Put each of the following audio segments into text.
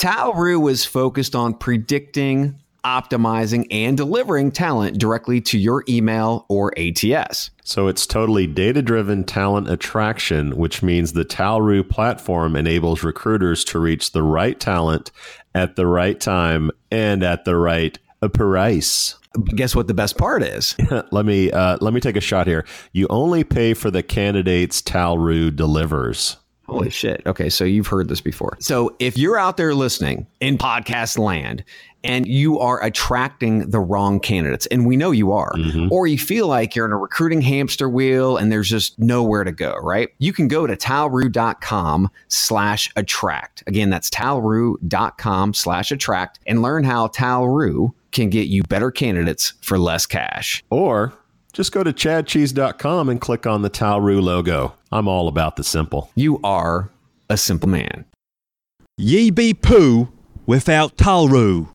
Talroo is focused on predicting, optimizing, and delivering talent directly to your email or ATS. So it's totally data driven talent attraction, which means the Talroo platform enables recruiters to reach the right talent at the right time and at the right price. But guess what the best part is? let me uh, let me take a shot here. You only pay for the candidates Talroo delivers. Holy shit. Okay, so you've heard this before. So if you're out there listening in podcast land and you are attracting the wrong candidates, and we know you are, mm-hmm. or you feel like you're in a recruiting hamster wheel and there's just nowhere to go, right? You can go to talroo.com slash attract. Again, that's talroo.com slash attract and learn how Talroo can get you better candidates for less cash. Or just go to chadcheese.com and click on the Talroo logo. I'm all about the simple. You are a simple man. Ye be poo without Talroo.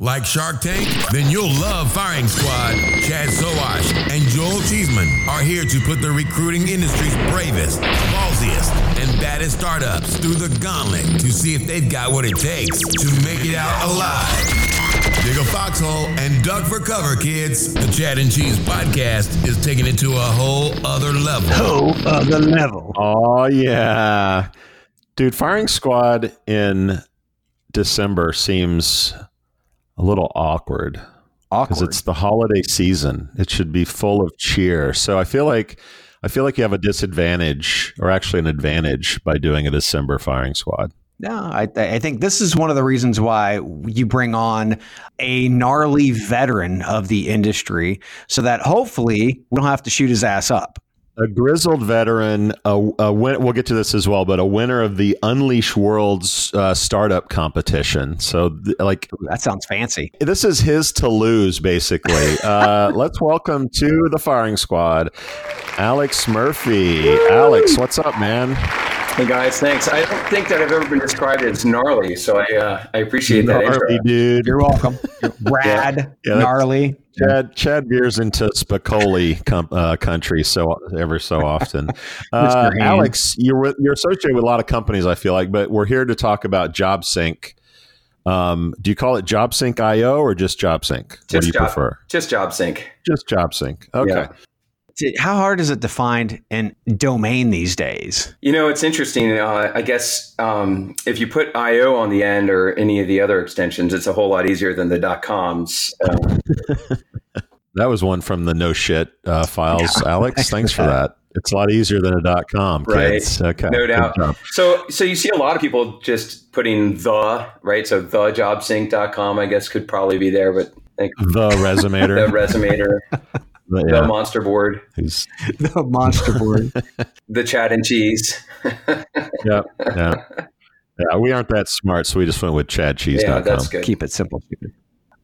Like Shark Tank? Then you'll love Firing Squad. Chad Sowash and Joel Cheeseman are here to put the recruiting industry's bravest, ballsiest, and baddest startups through the gauntlet to see if they've got what it takes to make it out alive. Dig a foxhole and duck for cover, kids. The Chad and Cheese podcast is taking it to a whole other level. Whole other level. Oh, yeah. Dude, Firing Squad in December seems a little awkward. Because it's the holiday season. It should be full of cheer. So I feel like I feel like you have a disadvantage or actually an advantage by doing a December firing squad. No, I, I think this is one of the reasons why you bring on a gnarly veteran of the industry so that hopefully we don't have to shoot his ass up. A grizzled veteran, a, a win- we'll get to this as well, but a winner of the Unleash Worlds uh, startup competition. So, th- like, that sounds fancy. This is his to lose, basically. uh, let's welcome to the firing squad, Alex Murphy. Alex, what's up, man? Hey guys, thanks. I don't think that I've ever been described as gnarly, so I uh, I appreciate gnarly, that. Gnarly, dude. You're welcome. You're rad, yeah. Yeah, gnarly. Chad Chad veers into Spicoli com, uh, country so ever so often. Uh, Alex, you're you're associated with a lot of companies, I feel like, but we're here to talk about JobSync. Um, do you call it JobSync IO or just JobSync? Just what do you job, prefer? Just JobSync. Just JobSync. Okay. Yeah how hard is it to find an domain these days? You know, it's interesting. Uh, I guess um, if you put IO on the end or any of the other extensions, it's a whole lot easier than the dot coms. Uh, that was one from the no shit uh, files, yeah. Alex. Thanks for that. It's a lot easier than a dot com. Kids. Right. Okay. No doubt. So, so you see a lot of people just putting the, right? So the jobsync.com, I guess, could probably be there, but the resumator. the resumator. Yeah. the monster board. Who's the monster board? the Chad and cheese. yeah, yeah, yeah. We aren't that smart, so we just went with ChadCheese.com. Yeah, that's good. Keep it simple.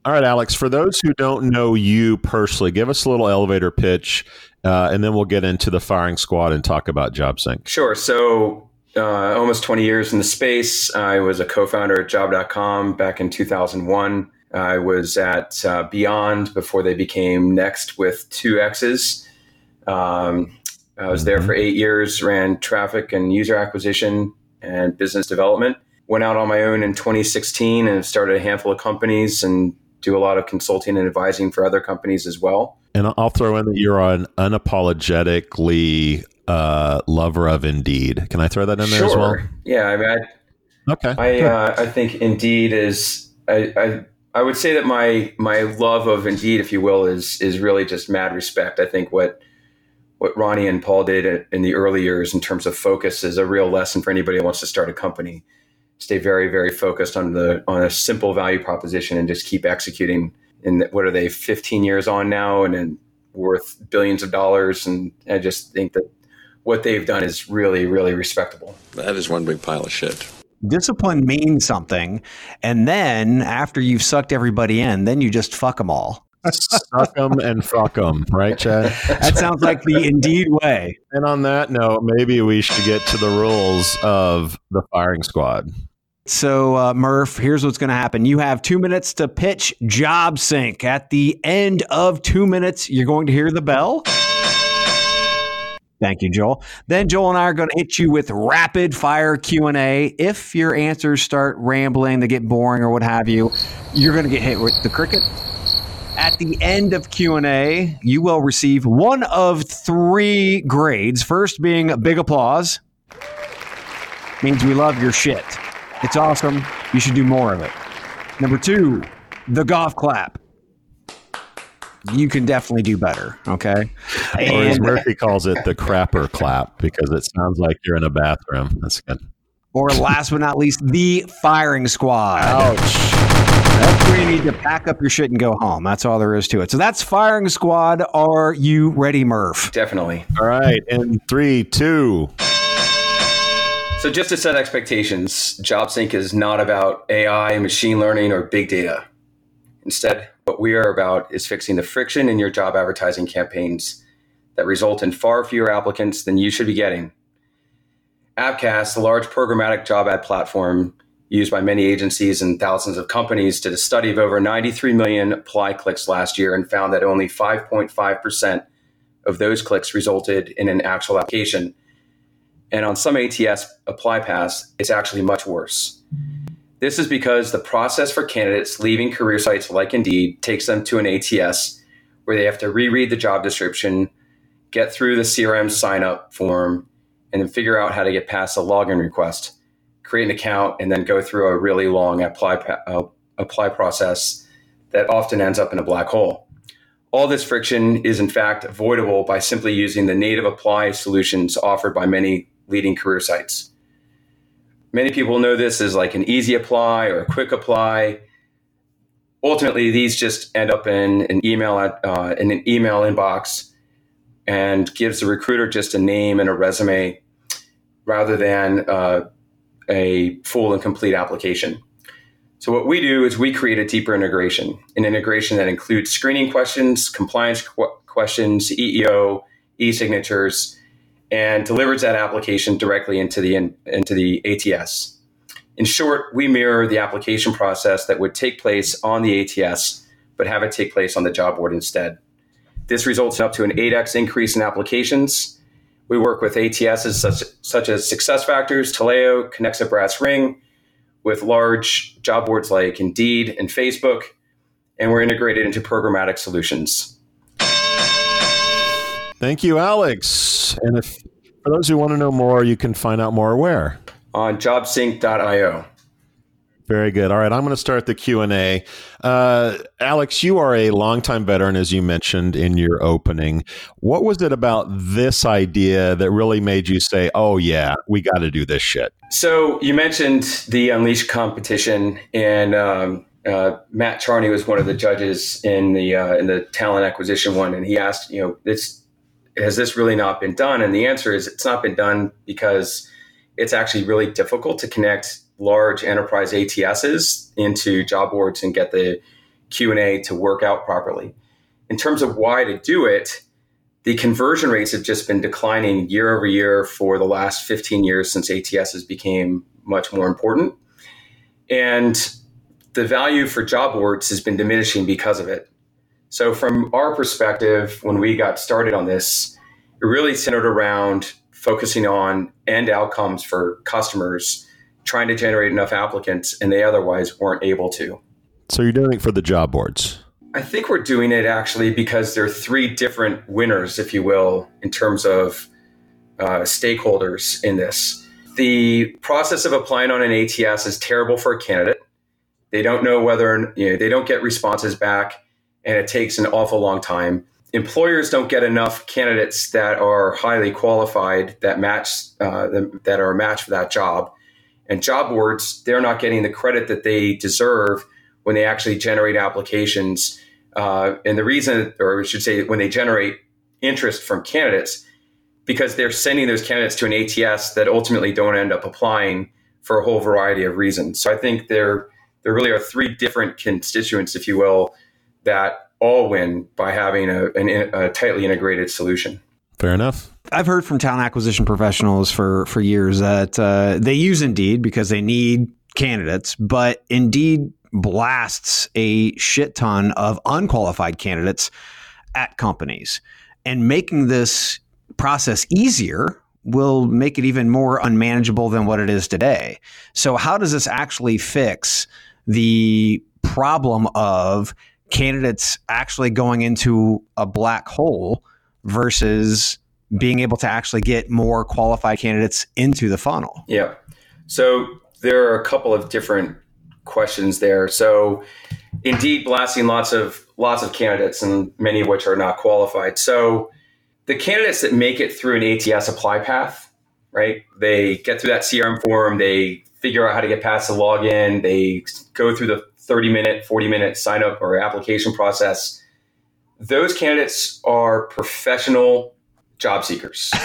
All right, Alex. For those who don't know you personally, give us a little elevator pitch, uh, and then we'll get into the firing squad and talk about JobSync. Sure. So. Uh, almost 20 years in the space. I was a co-founder at Job.com back in 2001. I was at uh, Beyond before they became Nexxt with two X's. Um, I was there for eight years, ran traffic and user acquisition and business development. Went out on my own in 2016 and started a handful of companies and do a lot of consulting and advising for other companies as well. And I'll throw in that you're an unapologetically uh, lover of Indeed. Can I throw that in there sure. as well? Yeah, I mean, I, okay. I uh, I think Indeed is I, I I would say that my my love of Indeed, if you will, is is really just mad respect. I think what what Rony and Paul did in the early years in terms of focus is a real lesson for anybody who wants to start a company. Stay very very focused on the on a simple value proposition and just keep executing. And what are they? Fifteen years on now, and, and worth billions of dollars. And I just think that what they've done is really really respectable. That is one big pile of shit discipline means something, and then after you've sucked everybody in, then you just fuck them all. Suck them and fuck them, right, Chad? That sounds like the Indeed way. And on that note, maybe we should get to the rules of the firing squad. So, uh, Murph, here's what's going to happen. You have two minutes to pitch JobSync. At the end of two minutes, you're going to hear the bell. Thank you, Joel. Then Joel and I are going to hit you with rapid fire Q&A. If your answers start rambling, they get boring or what have you, you're going to get hit with the cricket. At the end of Q&A, you will receive one of three grades. First being a big applause. Means we love your shit. It's awesome. You should do more of it. Number 2, the golf clap you can definitely do better. Okay. And, or as Murphy calls it, the crapper clap, because it sounds like you're in a bathroom. That's good. Or last but not least, the firing squad. Ouch. That's where you need to pack up your shit and go home. That's all there is to it. So that's firing squad. Are you ready, Murph? Definitely. All right. In three, two. So just to set expectations, JobSync is not about AI, machine learning, or big data. Instead, what we are about is fixing the friction in your job advertising campaigns that result in far fewer applicants than you should be getting. Appcast, the large programmatic job ad platform used by many agencies and thousands of companies, did a study of over 93 million apply clicks last year and found that only 5.5% of those clicks resulted in an actual application. And on some ATS apply paths, it's actually much worse. This is because the process for candidates leaving career sites like Indeed takes them to an ATS where they have to reread the job description, get through the CRM sign up form, and then figure out how to get past the login request, create an account, and then go through a really long apply, uh, apply process that often ends up in a black hole. All this friction is in fact avoidable by simply using the native apply solutions offered by many leading career sites. Many people know this as like an easy apply or a quick apply. Ultimately, these just end up in an email uh, in an email inbox and gives the recruiter just a name and a resume rather than uh, a full and complete application. So what we do is we create a deeper integration, an integration that includes screening questions, compliance qu- questions, EEO, e-signatures, and delivers that application directly into the in, into the ATS. In short, we mirror the application process that would take place on the ATS, but have it take place on the job board instead. This results in up to an 8x increase in applications. We work with ATSs such, such as SuccessFactors, Taleo, Kenexa BrassRing, with large job boards like Indeed and Facebook, and we're integrated into programmatic solutions. Thank you, Alex. And if for those who want to know more, you can find out more where on jobsync.io. Very good. All right, I'm going to start the Q and A. Uh, Alex, you are a longtime veteran, as you mentioned in your opening. What was it about this idea that really made you say, "Oh yeah, we got to do this shit"? So you mentioned the Unleash competition, and um, uh, Matt Charney was one of the judges in the uh, in the talent acquisition one, and he asked, you know, this has this really not been done? And the answer is it's not been done because it's actually really difficult to connect large enterprise ATSs into job boards and get the Q&A to work out properly. In terms of why to do it, the conversion rates have just been declining year over year for the last 15 years since ATSs became much more important. And the value for job boards has been diminishing because of it. So, from our perspective, when we got started on this, it really centered around focusing on end outcomes for customers, trying to generate enough applicants, and they otherwise weren't able to. So, you're doing it for the job boards? I think we're doing it actually because there are three different winners, if you will, in terms of uh, stakeholders in this. The process of applying on an ATS is terrible for a candidate. They don't know whether you know, they don't get responses back and it takes an awful long time. Employers don't get enough candidates that are highly qualified that match uh, that are a match for that job, and job boards they're not getting the credit that they deserve when they actually generate applications. Uh, and the reason, or I should say, when they generate interest from candidates, because they're sending those candidates to an ATS that ultimately don't end up applying for a whole variety of reasons. So I think there there really are three different constituents, if you will, that all win by having a, an, a tightly integrated solution. Fair enough. I've heard from talent acquisition professionals for for years that uh, they use Indeed because they need candidates, but Indeed blasts a shit ton of unqualified candidates at companies, and making this process easier will make it even more unmanageable than what it is today. So, how does this actually fix the problem of candidates actually going into a black hole versus being able to actually get more qualified candidates into the funnel? Yeah. So, there are a couple of different questions there. So, indeed, blasting lots of lots of candidates, and many of which are not qualified. So, the candidates that make it through an ATS apply path, right? They get through that CRM form, they figure out how to get past the login, they go through the 30 minute, 40 minute sign up or application process. Those candidates are professional job seekers.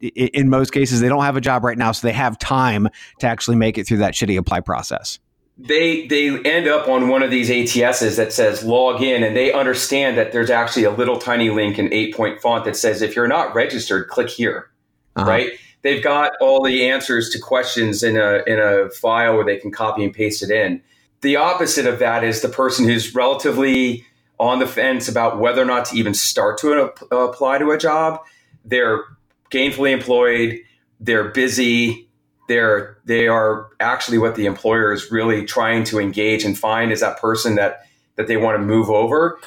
in most cases, they don't have a job right now, so they have time to actually make it through that shitty apply process. They they end up on one of these ATSs that says log in, and they understand that there's actually a little tiny link in eight point font that says if you're not registered, click here, uh-huh. right? They've got all the answers to questions in a in a file where they can copy and paste it in. The opposite of that is the person who's relatively on the fence about whether or not to even start to apply to a job. They're gainfully employed, they're busy, they're they are actually what the employer is really trying to engage and find is that person that that they want to move over.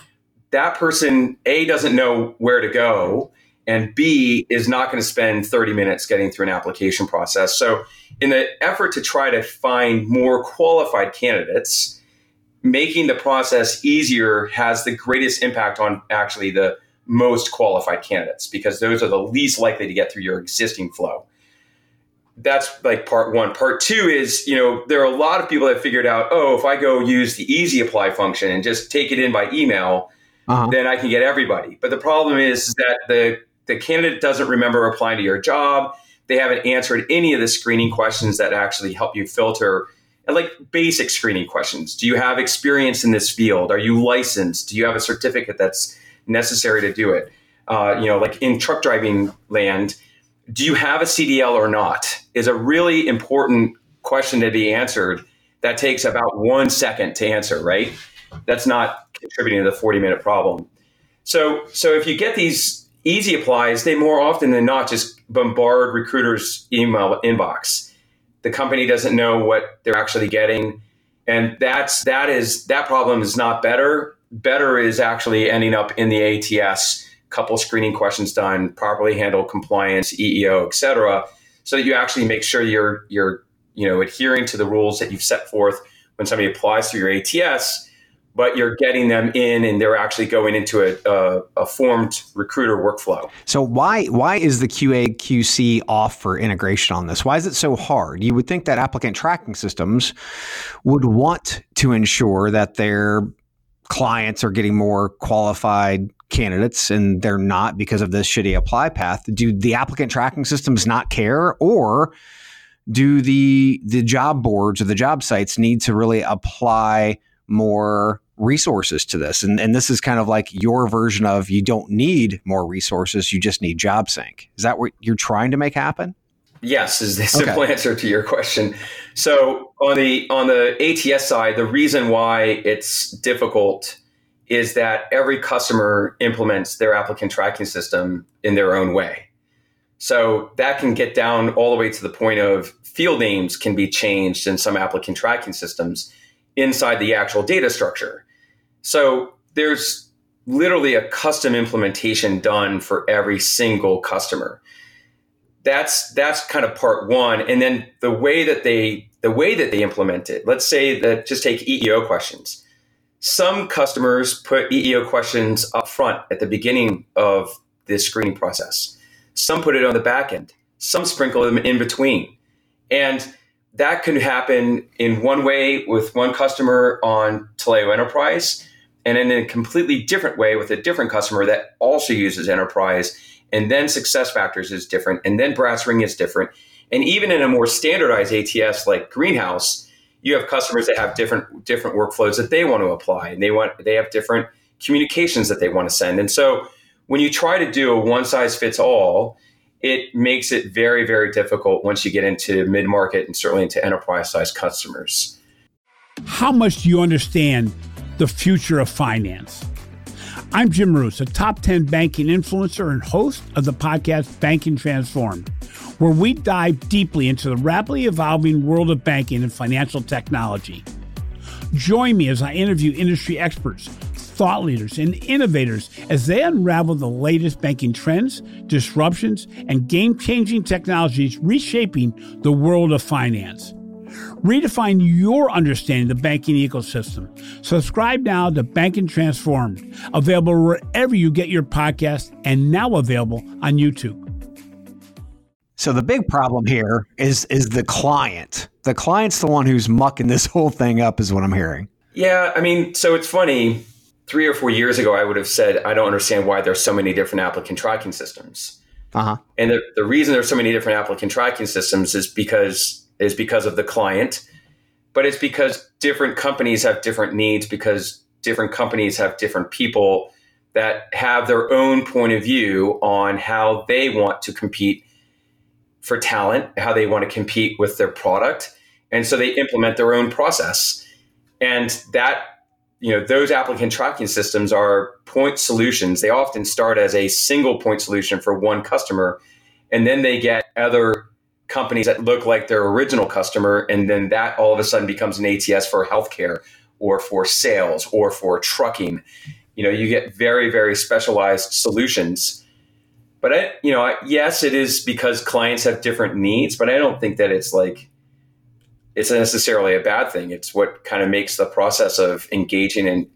That person A doesn't know where to go and B is not going to spend 30 minutes getting through an application process. So in the effort to try to find more qualified candidates, making the process easier has the greatest impact on actually the most qualified candidates because those are the least likely to get through your existing flow. That's like part one. Part two is, you know, there are a lot of people that figured out, oh, if I go use the easy apply function and just take it in by email, uh-huh. then I can get everybody. But the problem is that the the candidate doesn't remember applying to your job. They haven't answered any of the screening questions that actually help you filter and like basic screening questions. Do you have experience in this field? Are you licensed? Do you have a certificate that's necessary to do it. Uh, you know, like in truck driving land, do you have a CDL or not? Is a really important question to be answered. That takes about one second to answer, right? That's not contributing to the 40 minute problem. So, so if you get these easy applies, they more often than not just bombard recruiters' email inbox. The company doesn't know what they're actually getting, and that's that is that problem is not better better is actually ending up in the ATS, couple screening questions done, properly handle compliance, EEO, et cetera, so that you actually make sure you're you're you know adhering to the rules that you've set forth when somebody applies through your ATS, but you're getting them in and they're actually going into a, a, a formed recruiter workflow. So why why is the QA QC off for integration on this? Why is it so hard? You would think that applicant tracking systems would want to ensure that they're clients are getting more qualified candidates and they're not because of this shitty apply path do the applicant tracking systems not care or do the the job boards or the job sites need to really apply more resources to this and, and this is kind of like your version of you don't need more resources you just need job sync is that what you're trying to make happen Yes, is the simple okay. answer to your question. So on the on the ATS side, the reason why it's difficult is that every customer implements their applicant tracking system in their own way. So that can get down all the way to the point of field names can be changed in some applicant tracking systems inside the actual data structure. So there's literally a custom implementation done for every single customer. That's that's kind of part one. And then the way that they the way that they implement it let's say that just take eeo questions. Some customers put eeo questions up front at the beginning of the screening process. Some put it on the back end. Some sprinkle them in between. And that can happen in one way with one customer on Taleo Enterprise, and in a completely different way with a different customer that also uses Enterprise and then SuccessFactors is different, and then BrassRing is different. And even in a more standardized ATS like Greenhouse, you have customers that have different different workflows that they want to apply, and they want they have different communications that they want to send. And so when you try to do a one size fits all, it makes it very very difficult once you get into mid market and certainly into enterprise sized customers. How much do you understand the future of finance? I'm Jim Marous, a top 10 banking influencer and host of the podcast Banking Transformed, where we dive deeply into the rapidly evolving world of banking and financial technology. Join me as I interview industry experts, thought leaders, and innovators as they unravel the latest banking trends, disruptions, and game changing technologies reshaping the world of finance. Redefine your understanding of the banking ecosystem. Subscribe now to Banking Transformed, available wherever you get your podcast and now available on YouTube. So the big problem here is is the client. The client's the one who's mucking this whole thing up is what I'm hearing. Yeah, I mean, so it's funny. 3 or 4 years ago I would have said I don't understand why there's so many different applicant tracking systems. Uh-huh. And the, the reason there's so many different applicant tracking systems is because is because of the client, but it's because different companies have different needs because different companies have different people that have their own point of view on how they want to compete for talent, how they want to compete with their product. And so they implement their own process. And that, you know, those applicant tracking systems are point solutions. They often start as a single point solution for one customer, and then they get other companies that look like their original customer, and then that all of a sudden becomes an ATS for healthcare or for sales or for trucking. You know, you get very, very specialized solutions. But I, you know, yes, it is because clients have different needs, but I don't think that it's like it's necessarily a bad thing. It's what kind of makes the process of engaging and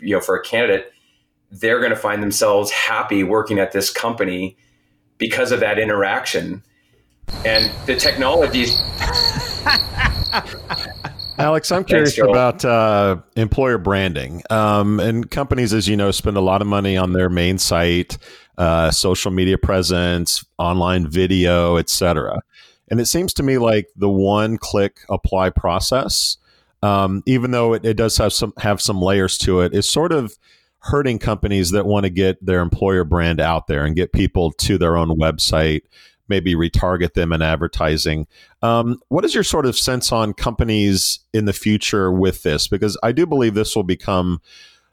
you know, for a candidate, they're going to find themselves happy working at this company because of that interaction and the technologies. Alex, I'm curious Thanks, about uh, employer branding. Um, and companies, as you know, spend a lot of money on their main site, uh, social media presence, online video, etc. And it seems to me like the one-click apply process, um, even though it, it, does have some have some layers to it, is sort of hurting companies that want to get their employer brand out there and get people to their own website maybe retarget them in advertising. Um, what is your sort of sense on companies in the future with this? Because I do believe this will become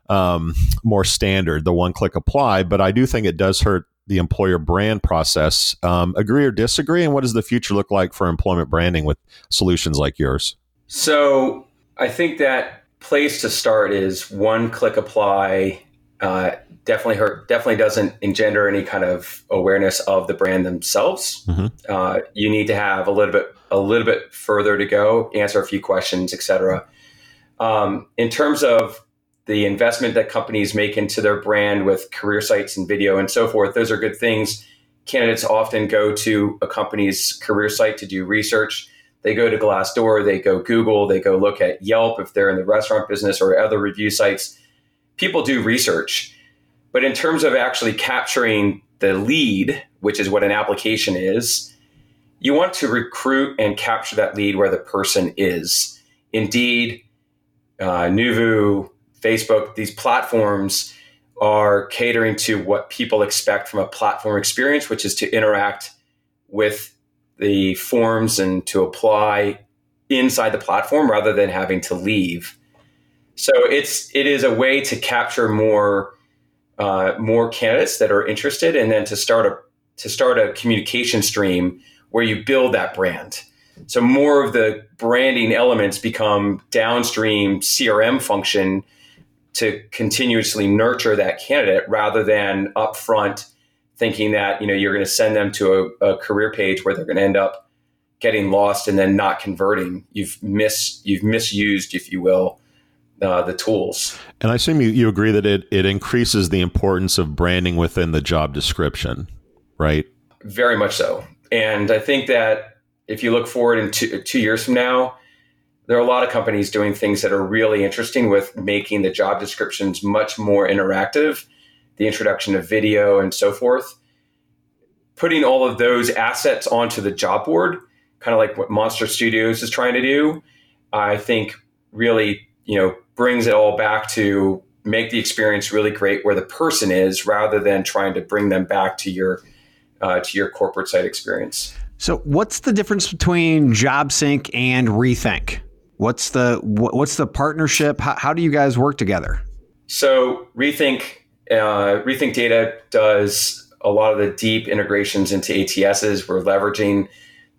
um, more standard, the one click apply, but I do think it does hurt the employer brand process. Um, agree or disagree? And what does the future look like for employment branding with solutions like yours? So I think that place to start is one click apply. Uh, definitely hurt, definitely doesn't engender any kind of awareness of the brand themselves. Mm-hmm. Uh, you need to have a little bit a little bit further to go, answer a few questions, etc. Um, in terms of the investment that companies make into their brand with career sites and video and so forth, those are good things. Candidates often go to a company's career site to do research. They go to Glassdoor, they go Google, they go look at Yelp if they're in the restaurant business or other review sites. People do research but in terms of actually capturing the lead, which is what an application is, you want to recruit and capture that lead where the person is. Indeed, uh, Neuvoo, Facebook, these platforms are catering to what people expect from a platform experience, which is to interact with the forms and to apply inside the platform rather than having to leave. So it's it is a way to capture more uh, more candidates that are interested, and then to start a to start a communication stream where you build that brand. So more of the branding elements become downstream CRM function to continuously nurture that candidate rather than upfront thinking that you know you're going to send them to a, a career page where they're going to end up getting lost and then not converting. You've mis you've misused, if you will, uh, the tools. And I assume you, you agree that it, it increases the importance of branding within the job description, right? Very much so. And I think that if you look forward in two, two years from now, there are a lot of companies doing things that are really interesting with making the job descriptions much more interactive, the introduction of video and so forth. Putting all of those assets onto the job board, kind of like what Monster Studios is trying to do, I think really, you know, brings it all back to make the experience really great where the person is rather than trying to bring them back to your uh, to your corporate site experience. So, what's the difference between JobSync and Rethink? What's the what's the partnership? How, how do you guys work together? So, Rethink uh, Rethink Data does a lot of the deep integrations into ATSs. We're leveraging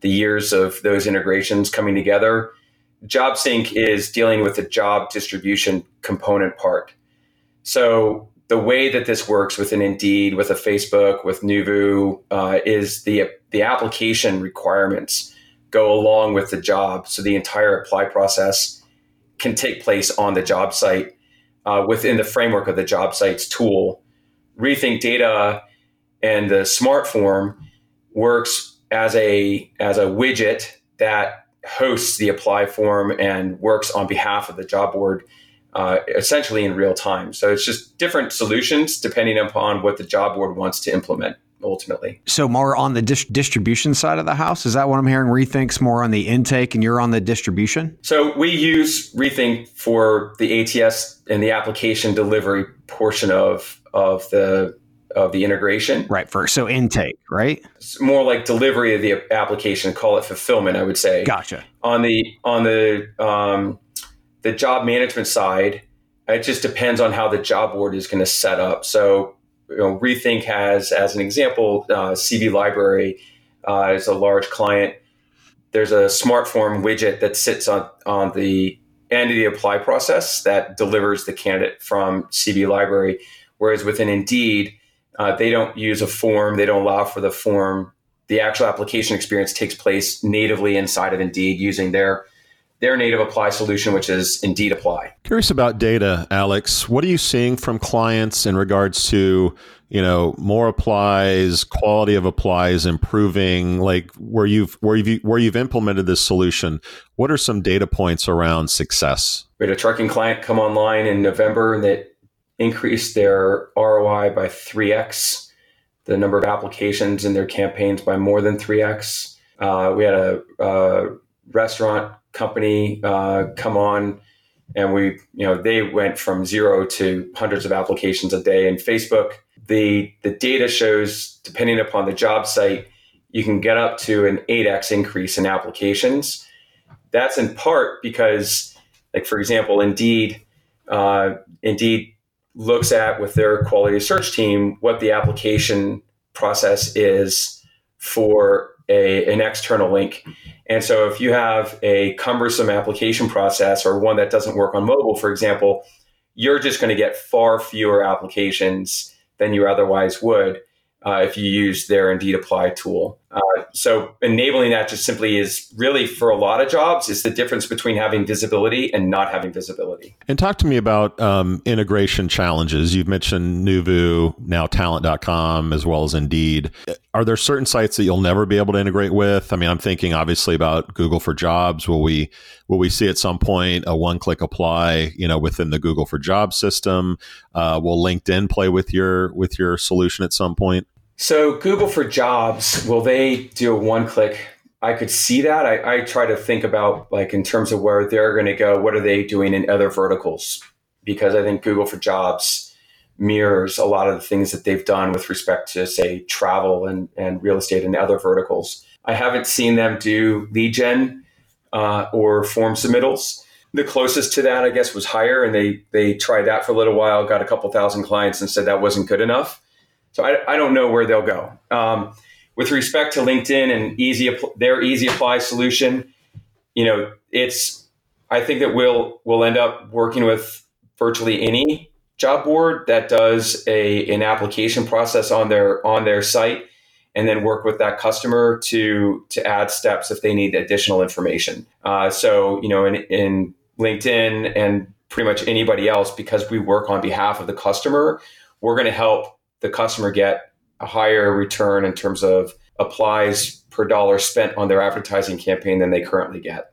the years of those integrations coming together. JobSync is dealing with the job distribution component part. So the way that this works with an Indeed, with a Facebook, with Neuvoo, uh, is the the application requirements go along with the job, so the entire apply process can take place on the job site uh, within the framework of the job site's tool. Rethink Data and the Smart Form works as a as a widget that hosts the apply form and works on behalf of the job board uh, essentially in real time. So it's just different solutions depending upon what the job board wants to implement ultimately. So more on the dis- distribution side of the house. Is that what I'm hearing? Rethink's more on the intake, and you're on the distribution. So we use Rethink for the ATS and the application delivery portion of of the of the integration. Right. For so intake, right? It's more like delivery of the application. Call it fulfillment. I would say. Gotcha. On the on the um, the job management side, it just depends on how the job board is going to set up. So, you know, Rethink has, as an example, uh, CV Library uh, is a large client. There's a smart form widget that sits on, on the end of the apply process that delivers the candidate from CV Library. Whereas within Indeed, uh, they don't use a form, they don't allow for the form. The actual application experience takes place natively inside of Indeed using their their native apply solution, which is Indeed Apply. Curious about data, Alex. What are you seeing from clients in regards to, you know, more applies, quality of applies improving, like where you've where you've where you've implemented this solution? What are some data points around success? We had a trucking client come online in November that increased their ROI by 3x, the number of applications in their campaigns by more than 3x. Uh, we had a, a restaurant company uh, come on and we you know they went from zero to hundreds of applications a day in facebook. The the data shows depending upon the job site you can get up to an 8x increase in applications. That's in part because like for example indeed uh, indeed looks at with their quality search team what the application process is for a, an external link and so if you have a cumbersome application process or one that doesn't work on mobile, for example, you're just going to get far fewer applications than you otherwise would uh, if you use their Indeed Apply tool. Uh, so enabling that just simply is really for a lot of jobs is the difference between having visibility and not having visibility. And talk to me about um, integration challenges. You've mentioned Neuvoo, now Talent.com, as well as Indeed. Are there certain sites that you'll never be able to integrate with? I mean, I'm thinking obviously about Google for Jobs. Will we will we see at some point a one click apply? You know, within the Google for Jobs system, uh, will LinkedIn play with your with your solution at some point? So Google for Jobs, will they do a one click? I could see that. I, I, try to think about like in terms of where they're going to go. What are they doing in other verticals? Because I think Google for Jobs mirrors a lot of the things that they've done with respect to say travel and, and real estate and other verticals. I haven't seen them do lead gen uh, or form submittals. The closest to that, I guess, was Hire, and they they tried that for a little while, got a couple thousand clients, and said that wasn't good enough. So I, I don't know where they'll go. Um, with respect to LinkedIn and easy their easy apply solution, you know, it's I think that we'll we'll end up working with virtually any job board that does a an application process on their on their site and then work with that customer to to add steps if they need additional information. Uh, so you know, in, in LinkedIn and pretty much anybody else, because we work on behalf of the customer, we're going to help the customer get a higher return in terms of applies per dollar spent on their advertising campaign than they currently get.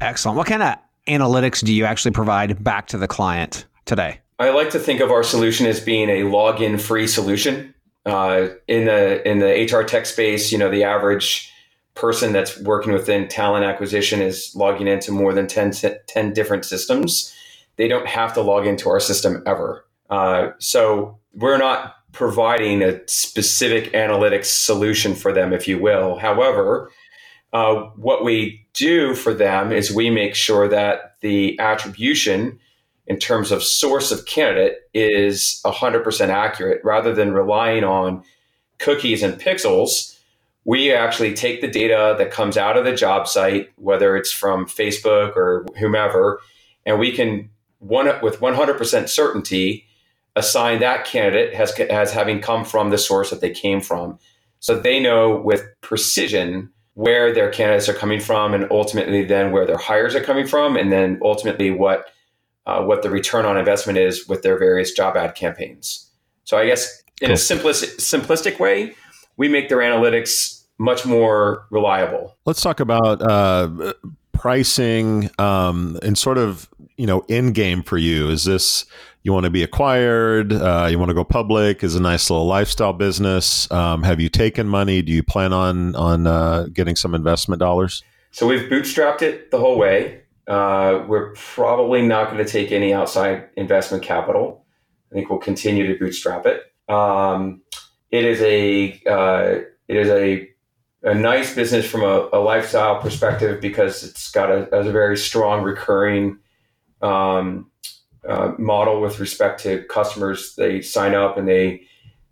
Excellent. What kind of analytics do you actually provide back to the client today? I like to think of our solution as being a login free solution. Uh, in the in the HR tech space, you know, the average person that's working within talent acquisition is logging into more than 10, 10 different systems. They don't have to log into our system ever. Uh, so we're not providing a specific analytics solution for them, if you will. However, uh, what we do for them is we make sure that the attribution in terms of source of candidate is 100% accurate rather than relying on cookies and pixels we actually take the data that comes out of the job site whether it's from facebook or whomever and we can one with 100% certainty assign that candidate as, as having come from the source that they came from so they know with precision where their candidates are coming from and ultimately then where their hires are coming from and then ultimately what uh, what the return on investment is with their various job ad campaigns. So I guess in cool. a simplistic simplistic way, we make their analytics much more reliable. Let's talk about uh, pricing um, and sort of you know in game for you. Is this you want to be acquired? Uh, you want to go public? Is a nice little lifestyle business? Um, have you taken money? Do you plan on on uh, getting some investment dollars? So we've bootstrapped it the whole way. Uh, we're probably not going to take any outside investment capital. I think we'll continue to bootstrap it. Um, it is a uh, it is a a nice business from a, a lifestyle perspective because it's got a, a very strong recurring um, uh, model with respect to customers. They sign up and they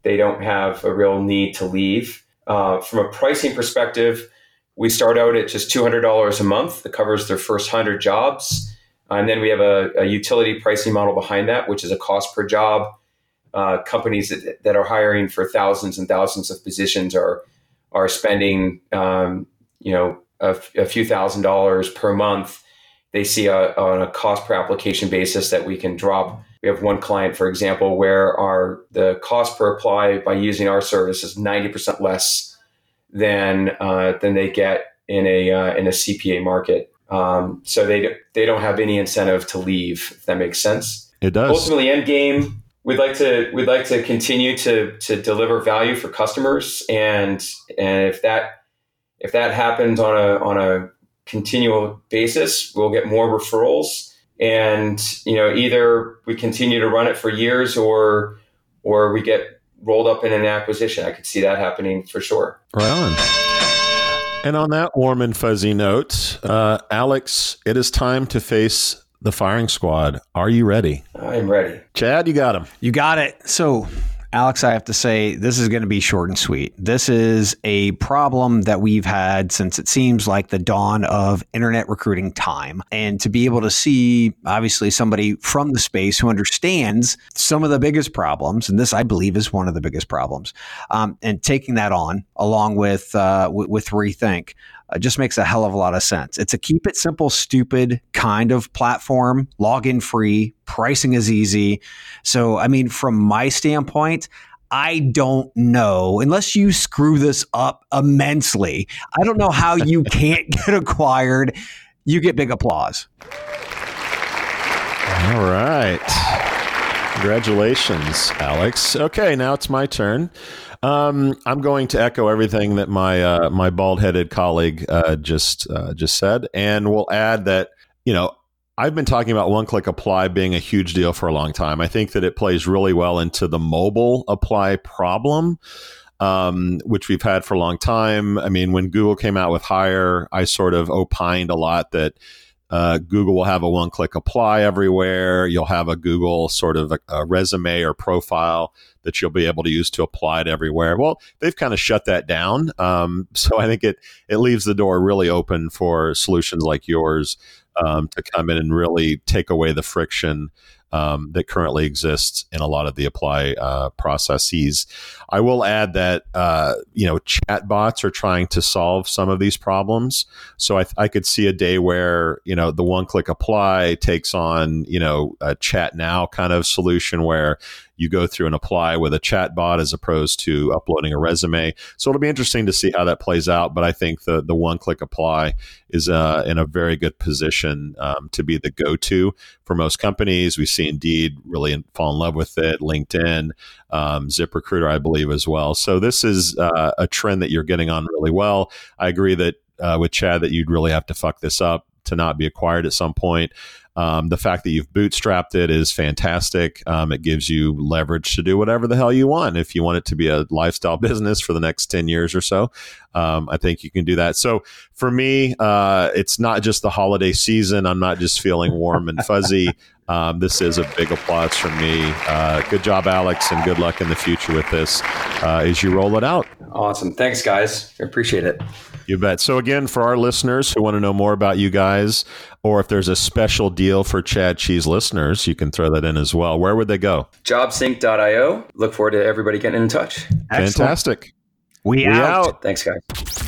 they don't have a real need to leave. Uh, from a pricing perspective, we start out at just $200 a month that covers their first 100 jobs. And then we have a, a utility pricing model behind that, which is a cost per job. Uh, companies that, that are hiring for thousands and thousands of positions are are spending, um, you know, a, a, few thousand dollars per month. They see a, on a cost per application basis that we can drop. We have one client, for example, where our the cost per apply by using our service is ninety percent less than uh, than they get in a uh, in a CPA market. Um, so they they don't have any incentive to leave. If that makes sense. It does. Ultimately, end game. We'd like to we'd like to continue to to deliver value for customers, and and if that if that happens on a on a continual basis, we'll get more referrals, and you know either we continue to run it for years, or or we get rolled up in an acquisition. I could see that happening for sure. Right on. And on that warm and fuzzy note, uh, Alex, it is time to face the firing squad. Are you ready? I'm ready. Chad, you got him. You got it. So Alex, I have to say, this is going to be short and sweet. This is a problem that we've had since it seems like the dawn of internet recruiting time. And to be able to see, obviously, somebody from the space who understands some of the biggest problems, and this, I believe, is one of the biggest problems, um, and taking that on along with, uh, w- with Rethink, uh, just makes a hell of a lot of sense. It's a keep it simple, stupid kind of platform, login free, pricing is easy. So, I mean, from my standpoint, I don't know, unless you screw this up immensely, I don't know how you can't get acquired. You get big applause. All right. Congratulations, Alex. Okay, now it's my turn. Um, I'm going to echo everything that my uh, my bald headed colleague uh, just uh, just said, and we'll add that you know I've been talking about one click apply being a huge deal for a long time. I think that it plays really well into the mobile apply problem. Um, which we've had for a long time. I mean, when Google came out with Hire, I sort of opined a lot that uh, Google will have a one click apply everywhere. You'll have a Google sort of a, a, resume or profile that you'll be able to use to apply it everywhere. Well, they've kind of shut that down. Um, so I think it, it leaves the door really open for solutions like yours um, to come in and really take away the friction um, that currently exists in a lot of the apply uh, processes. I will add that uh, you know chatbots are trying to solve some of these problems. So I, I could see a day where you know the one click apply takes on you know a chat now kind of solution where you go through and apply with a chat bot as opposed to uploading a resume. So it'll be interesting to see how that plays out. But I think the the one click apply is uh, in a very good position um, to be the go to for most companies. We see Indeed really fall in love with it. LinkedIn, um, ZipRecruiter, I believe as well. So this is uh, a trend that you're getting on really well. I agree that uh, with Chad that you'd really have to fuck this up to not be acquired at some point. Um, the fact that you've bootstrapped it is fantastic. Um, it gives you leverage to do whatever the hell you want. If you want it to be a lifestyle business for the next 10 years or so, um, I think you can do that. So for me, uh, it's not just the holiday season. I'm not just feeling warm and fuzzy. Um, this is a big applause from me. Uh, good job, Alex, and good luck in the future with this uh, as you roll it out. Awesome. Thanks, guys. I appreciate it. You bet. So, again, for our listeners who want to know more about you guys, or if there's a special deal for Chad Cheese listeners, you can throw that in as well. Where would they go? Jobsync.io. Look forward to everybody getting in touch. Excellent. Fantastic. We, we out. out. Thanks, guys.